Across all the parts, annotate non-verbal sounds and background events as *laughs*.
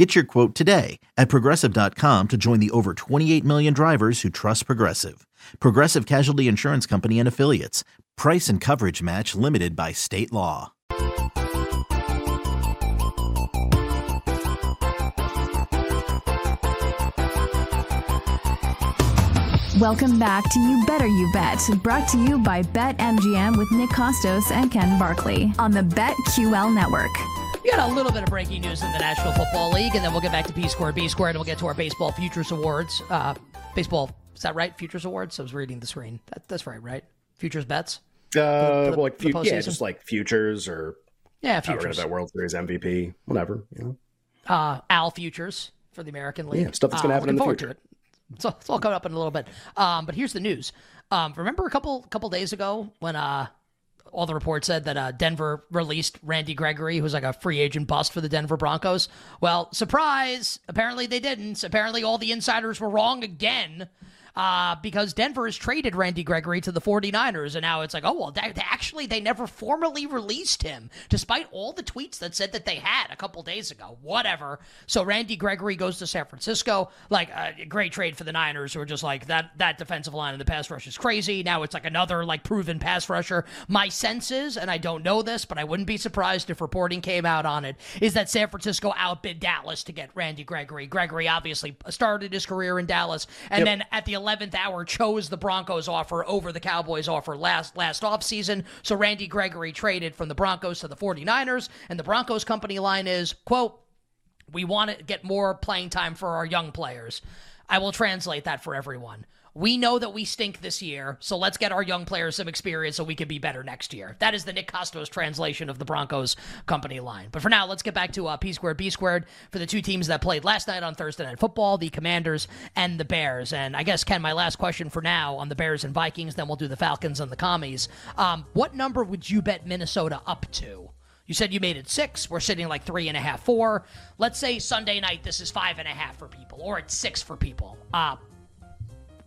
Get your quote today at progressive.com to join the over 28 million drivers who trust Progressive. Progressive Casualty Insurance Company and Affiliates. Price and coverage match limited by state law. Welcome back to You Better You Bet, brought to you by BetMGM with Nick Kostos and Ken Barkley on the BetQL network. We got a little bit of breaking news in the National Football League, and then we'll get back to P Square, B Square, and we'll get to our Baseball Futures Awards. Uh, baseball, is that right? Futures Awards? I was reading the screen. That, that's right, right? Futures bets? Uh, the, well, like, fu- yeah, just like futures or yeah, futures. About World Series MVP, whatever. You know, uh, Al futures for the American League. Yeah, stuff that's going to uh, happen in the future. It's all, it's all coming up in a little bit. Um, but here's the news. Um, remember a couple couple days ago when uh, all the reports said that uh, Denver released Randy Gregory, who was like a free agent bust for the Denver Broncos. Well, surprise! Apparently they didn't. Apparently all the insiders were wrong again uh, because Denver has traded Randy Gregory to the 49ers. And now it's like, oh, well, that, actually, they never formally released him, despite all the tweets that said that they had a couple days ago. Whatever. So Randy Gregory goes to San Francisco. Like, a uh, great trade for the Niners, who are just like, that, that defensive line in the pass rush is crazy. Now it's like another, like, proven pass rusher. My sense is, and I don't know this, but I wouldn't be surprised if reporting came out on it, is that San Francisco outbid Dallas to get Randy Gregory. Gregory obviously started his career in Dallas, and yep. then at the 11th hour chose the Broncos offer over the Cowboys offer last last offseason. So Randy Gregory traded from the Broncos to the 49ers and the Broncos company line is, quote, we want to get more playing time for our young players. I will translate that for everyone. We know that we stink this year, so let's get our young players some experience so we can be better next year. That is the Nick Kostos translation of the Broncos company line. But for now, let's get back to uh, P squared, B squared for the two teams that played last night on Thursday Night Football, the Commanders and the Bears. And I guess, Ken, my last question for now on the Bears and Vikings, then we'll do the Falcons and the Commies. Um, what number would you bet Minnesota up to? You said you made it six. We're sitting like three and a half, four. Let's say Sunday night this is five and a half for people, or it's six for people. Uh,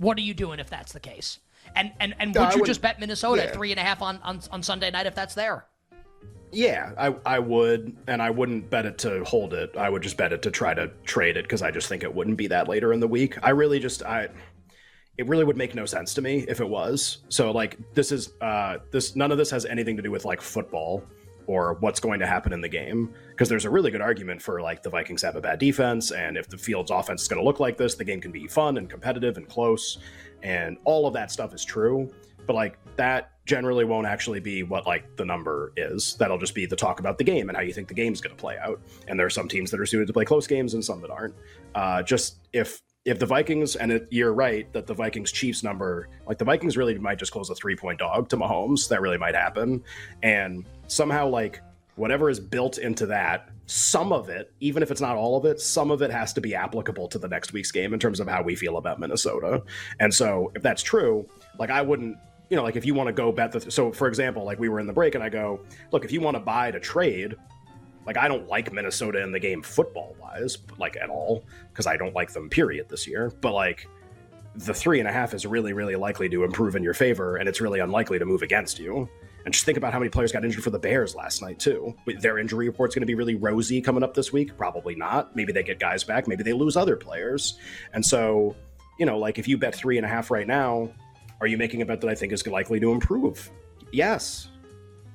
what are you doing if that's the case? And and and would you just bet Minnesota yeah. at three and a half on, on on Sunday night if that's there? Yeah, I, I would, and I wouldn't bet it to hold it. I would just bet it to try to trade it because I just think it wouldn't be that later in the week. I really just I it really would make no sense to me if it was. So like this is uh this none of this has anything to do with like football or what's going to happen in the game. Because there's a really good argument for like the Vikings have a bad defense and if the field's offense is going to look like this the game can be fun and competitive and close and all of that stuff is true. But like that generally won't actually be what like the number is. That'll just be the talk about the game and how you think the game's going to play out. And there are some teams that are suited to play close games and some that aren't. Uh, just if if the Vikings, and it, you're right that the Vikings Chiefs number, like the Vikings really might just close a three point dog to Mahomes. That really might happen. And somehow, like, whatever is built into that, some of it, even if it's not all of it, some of it has to be applicable to the next week's game in terms of how we feel about Minnesota. And so if that's true, like, I wouldn't. You know, like if you want to go bet the. So, for example, like we were in the break and I go, look, if you want to buy to trade, like I don't like Minnesota in the game football wise, like at all, because I don't like them. Period. This year, but like the three and a half is really, really likely to improve in your favor, and it's really unlikely to move against you. And just think about how many players got injured for the Bears last night too. Their injury report's going to be really rosy coming up this week. Probably not. Maybe they get guys back. Maybe they lose other players. And so, you know, like if you bet three and a half right now, are you making a bet that I think is likely to improve? Yes.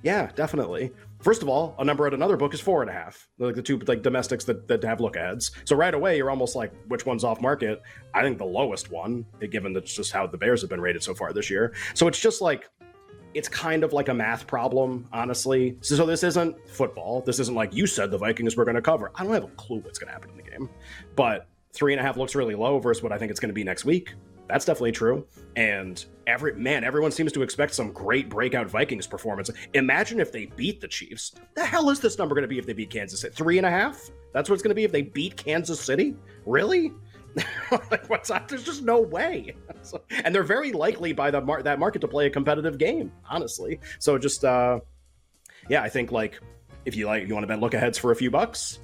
Yeah, definitely. First of all, a number at another book is four and a half. Like the two like domestics that, that have look aheads. So right away, you're almost like, which one's off market? I think the lowest one, given that's just how the Bears have been rated so far this year. So it's just like it's kind of like a math problem, honestly. So, so, this isn't football. This isn't like you said the Vikings were going to cover. I don't have a clue what's going to happen in the game. But three and a half looks really low versus what I think it's going to be next week. That's definitely true. And every man, everyone seems to expect some great breakout Vikings performance. Imagine if they beat the Chiefs. The hell is this number going to be if they beat Kansas City? Three and a half? That's what it's going to be if they beat Kansas City? Really? *laughs* like what's that? There's just no way. *laughs* So, and they're very likely by the mar- that market to play a competitive game, honestly. So just uh yeah, I think like if you like you want to bet look aheads for a few bucks,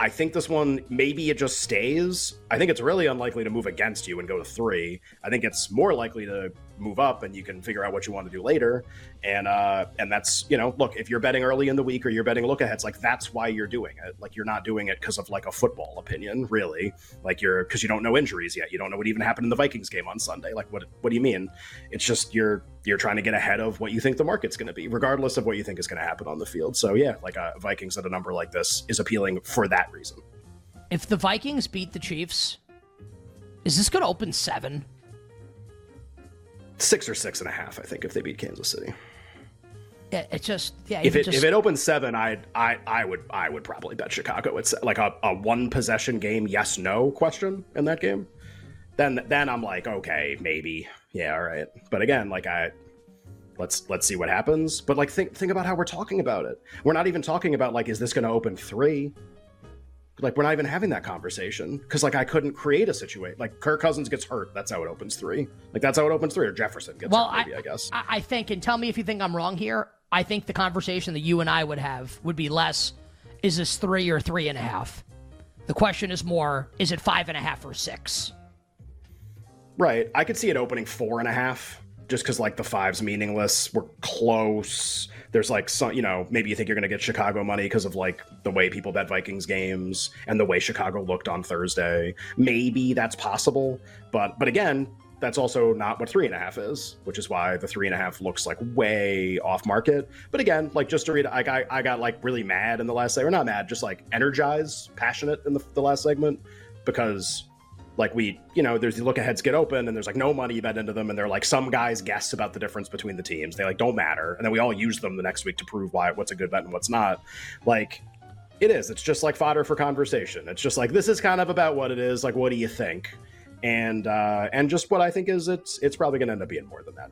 I think this one maybe it just stays. I think it's really unlikely to move against you and go to three. I think it's more likely to move up and you can figure out what you want to do later. And uh and that's you know, look, if you're betting early in the week or you're betting look aheads, like that's why you're doing it. Like you're not doing it because of like a football opinion, really. Like you're because you don't know injuries yet. You don't know what even happened in the Vikings game on Sunday. Like what what do you mean? It's just you're you're trying to get ahead of what you think the market's going to be, regardless of what you think is going to happen on the field. So yeah, like a uh, Vikings at a number like this is appealing for that reason. If the Vikings beat the Chiefs, is this going to open seven? Six or six and a half, I think, if they beat Kansas City. Yeah, it's just yeah. If it just, if it opens seven, I I I would I would probably bet Chicago. It's like a, a one possession game, yes no question in that game. Then then I'm like okay maybe yeah all right. But again like I let's let's see what happens. But like think think about how we're talking about it. We're not even talking about like is this going to open three? Like we're not even having that conversation because like I couldn't create a situation like Kirk Cousins gets hurt. That's how it opens three. Like that's how it opens three. Or Jefferson gets well, hurt. Maybe, I, I guess. I think, and tell me if you think I'm wrong here. I think the conversation that you and I would have would be less: is this three or three and a half? The question is more: is it five and a half or six? Right. I could see it opening four and a half just because like the five's meaningless. We're close. There's like some, you know, maybe you think you're going to get Chicago money because of like the way people bet Vikings games and the way Chicago looked on Thursday. Maybe that's possible, but but again, that's also not what three and a half is, which is why the three and a half looks like way off market. But again, like just to read, I got I got like really mad in the last segment, or not mad, just like energized, passionate in the, the last segment because like we you know there's the look aheads get open and there's like no money bet into them and they're like some guys guess about the difference between the teams. They like don't matter and then we all use them the next week to prove why what's a good bet and what's not. Like it is. It's just like fodder for conversation. It's just like this is kind of about what it is. Like what do you think? And uh and just what i think is it's it's probably gonna end up being more than that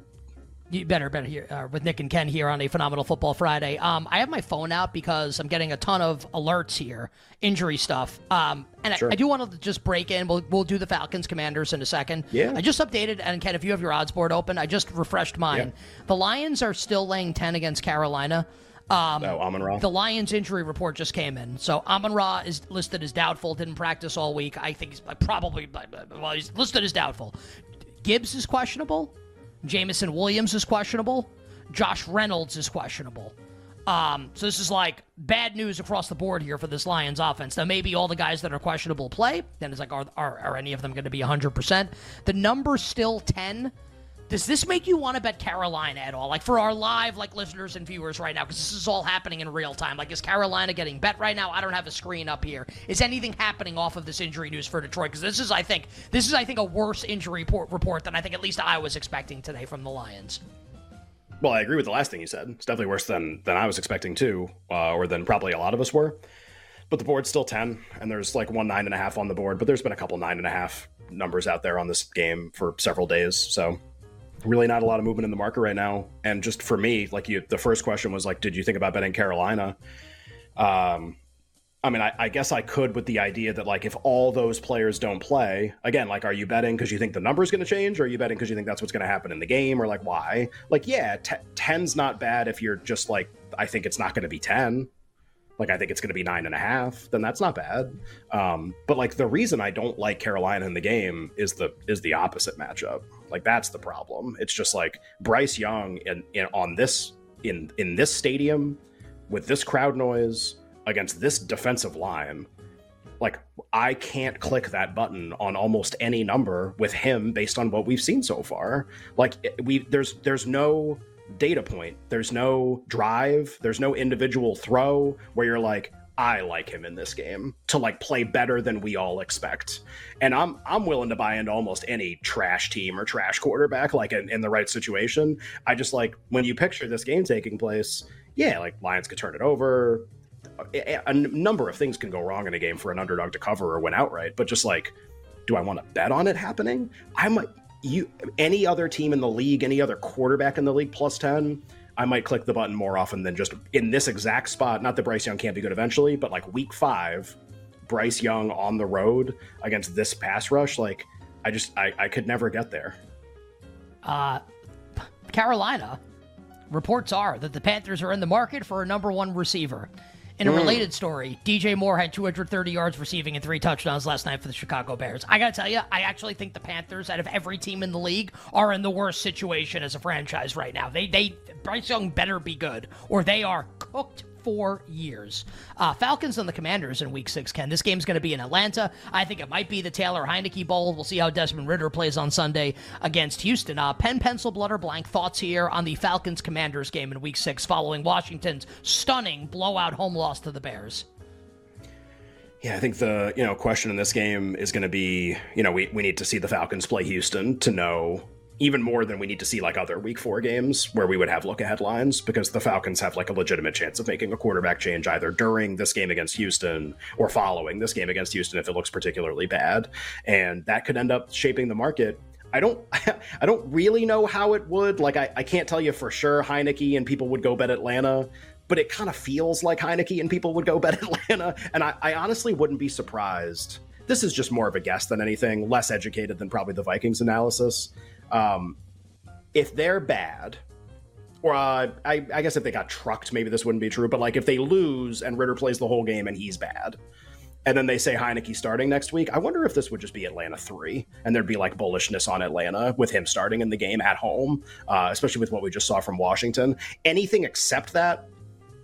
you better better here uh, with Nick and Ken here on a phenomenal football Friday. Um, I have my phone out because I'm getting a ton of alerts here, injury stuff. Um, and sure. I, I, do want to just break in. We'll we'll do the Falcons Commanders in a second. Yeah. I just updated and Ken, if you have your odds board open, I just refreshed mine. Yeah. The Lions are still laying ten against Carolina. Um, oh, Amon Ra. The Lions injury report just came in. So Amon Ra is listed as doubtful, didn't practice all week. I think he's probably, well, he's listed as doubtful. Gibbs is questionable. Jameson Williams is questionable. Josh Reynolds is questionable. Um, so this is like bad news across the board here for this Lions offense. Now maybe all the guys that are questionable play. Then it's like, are, are, are any of them going to be 100%? The number's still 10 does this make you want to bet Carolina at all? Like for our live like listeners and viewers right now, because this is all happening in real time. Like is Carolina getting bet right now? I don't have a screen up here. Is anything happening off of this injury news for Detroit? Because this is, I think, this is I think a worse injury report, report than I think at least I was expecting today from the Lions. Well, I agree with the last thing you said. It's definitely worse than than I was expecting too, uh, or than probably a lot of us were. But the board's still ten, and there's like one nine and a half on the board. But there's been a couple nine and a half numbers out there on this game for several days. So really not a lot of movement in the market right now. And just for me, like you, the first question was like, did you think about betting Carolina? Um, I mean, I, I, guess I could with the idea that like if all those players don't play, again, like are you betting because you think the number is going to change, or are you betting because you think that's what's going to happen in the game, or like why? Like, yeah, t- ten's not bad if you're just like I think it's not going to be ten like I think it's going to be nine and a half, then that's not bad. Um, but like the reason I don't like Carolina in the game is the is the opposite matchup. Like that's the problem. It's just like Bryce Young in, in on this in in this stadium with this crowd noise against this defensive line. Like I can't click that button on almost any number with him based on what we've seen so far. Like we there's there's no data point. There's no drive. There's no individual throw where you're like, I like him in this game to like play better than we all expect. And I'm I'm willing to buy into almost any trash team or trash quarterback like in, in the right situation. I just like when you picture this game taking place, yeah, like Lions could turn it over. A, a number of things can go wrong in a game for an underdog to cover or win outright, but just like do I want to bet on it happening? I might you any other team in the league, any other quarterback in the league plus 10, I might click the button more often than just in this exact spot. Not that Bryce Young can't be good eventually, but like week five, Bryce Young on the road against this pass rush, like I just I, I could never get there. Uh, Carolina reports are that the Panthers are in the market for a number one receiver. In a Hmm. related story, DJ Moore had 230 yards receiving and three touchdowns last night for the Chicago Bears. I gotta tell you, I actually think the Panthers, out of every team in the league, are in the worst situation as a franchise right now. They, they, Bryce Young better be good, or they are cooked for years. Uh, Falcons and the Commanders in Week Six. Ken, this game's going to be in Atlanta. I think it might be the Taylor Heinicke Bowl. We'll see how Desmond Ridder plays on Sunday against Houston. Uh, pen, pencil, blood, or blank thoughts here on the Falcons Commanders game in Week Six, following Washington's stunning blowout home loss to the Bears. Yeah, I think the you know question in this game is going to be you know we we need to see the Falcons play Houston to know even more than we need to see like other week four games where we would have look ahead lines because the Falcons have like a legitimate chance of making a quarterback change either during this game against Houston or following this game against Houston if it looks particularly bad. And that could end up shaping the market. I don't *laughs* I don't really know how it would. Like I, I can't tell you for sure Heinicke and people would go bet Atlanta, but it kind of feels like Heinicke and people would go *laughs* bet Atlanta. And I, I honestly wouldn't be surprised. This is just more of a guess than anything, less educated than probably the Vikings analysis. Um, if they're bad, or uh, I, I guess if they got trucked, maybe this wouldn't be true. But like if they lose and Ridder plays the whole game and he's bad, and then they say Heinicke starting next week, I wonder if this would just be Atlanta three, and there'd be like bullishness on Atlanta with him starting in the game at home, uh, especially with what we just saw from Washington. Anything except that,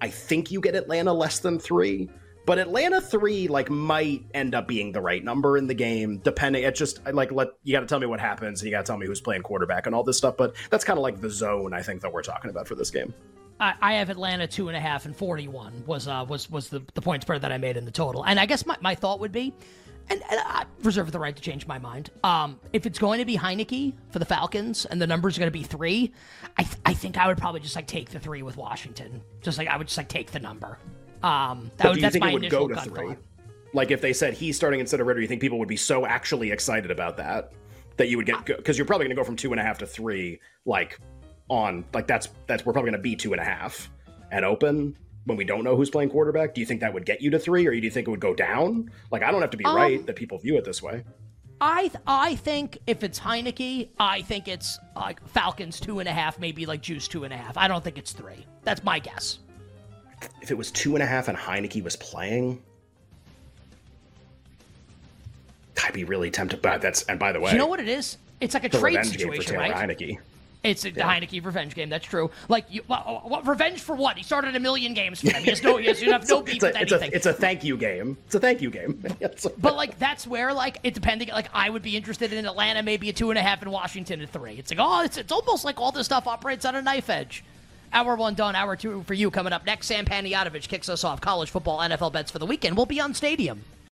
I think you get Atlanta less than three. But Atlanta three like might end up being the right number in the game, depending. It just like let you got to tell me what happens, and you got to tell me who's playing quarterback and all this stuff. But that's kind of like the zone I think that we're talking about for this game. I, I have Atlanta two and a half and forty one was uh, was was the, the point spread that I made in the total. And I guess my, my thought would be, and, and I reserve the right to change my mind. Um, if it's going to be Heinicke for the Falcons and the number's are going to be three, I th- I think I would probably just like take the three with Washington. Just like I would just like take the number. Um, that But would, do you that's think my it would go to three? thought. Like if they said he's starting instead of Ridder, you think people would be so actually excited about that that you would get because you're probably going to go from two and a half to three, like on like that's that's we're probably going to be two and a half and open when we don't know who's playing quarterback. Do you think that would get you to three, or do you think it would go down? Like I don't have to be Um, right that people view it this way. I th- I think if it's Heinicke, I think it's like Falcons two and a half, maybe like Juice two and a half. I don't think it's three. That's my guess. If it was two and a half and Heinicke was playing. I'd be really tempted, but that's and by the way, you know what it is? It's like a trade revenge game for situation, right? Heinicke. It's the Heinicke revenge game. That's true. Like, you, what, what revenge for what? He started a million games for them. He has no, he has, *laughs* you have no beef it's, a, with it's, a, it's a thank you game. It's a thank you game. *laughs* But like, that's where like it depending. Like, I would be interested in Atlanta, maybe a two and a half, in Washington a three. It's like, oh, it's it's almost like all this stuff operates on a knife edge. Hour one done. Hour two for you coming up next. Sam Panayotovich kicks us off. College football NFL bets for the weekend. We'll be on Stadium.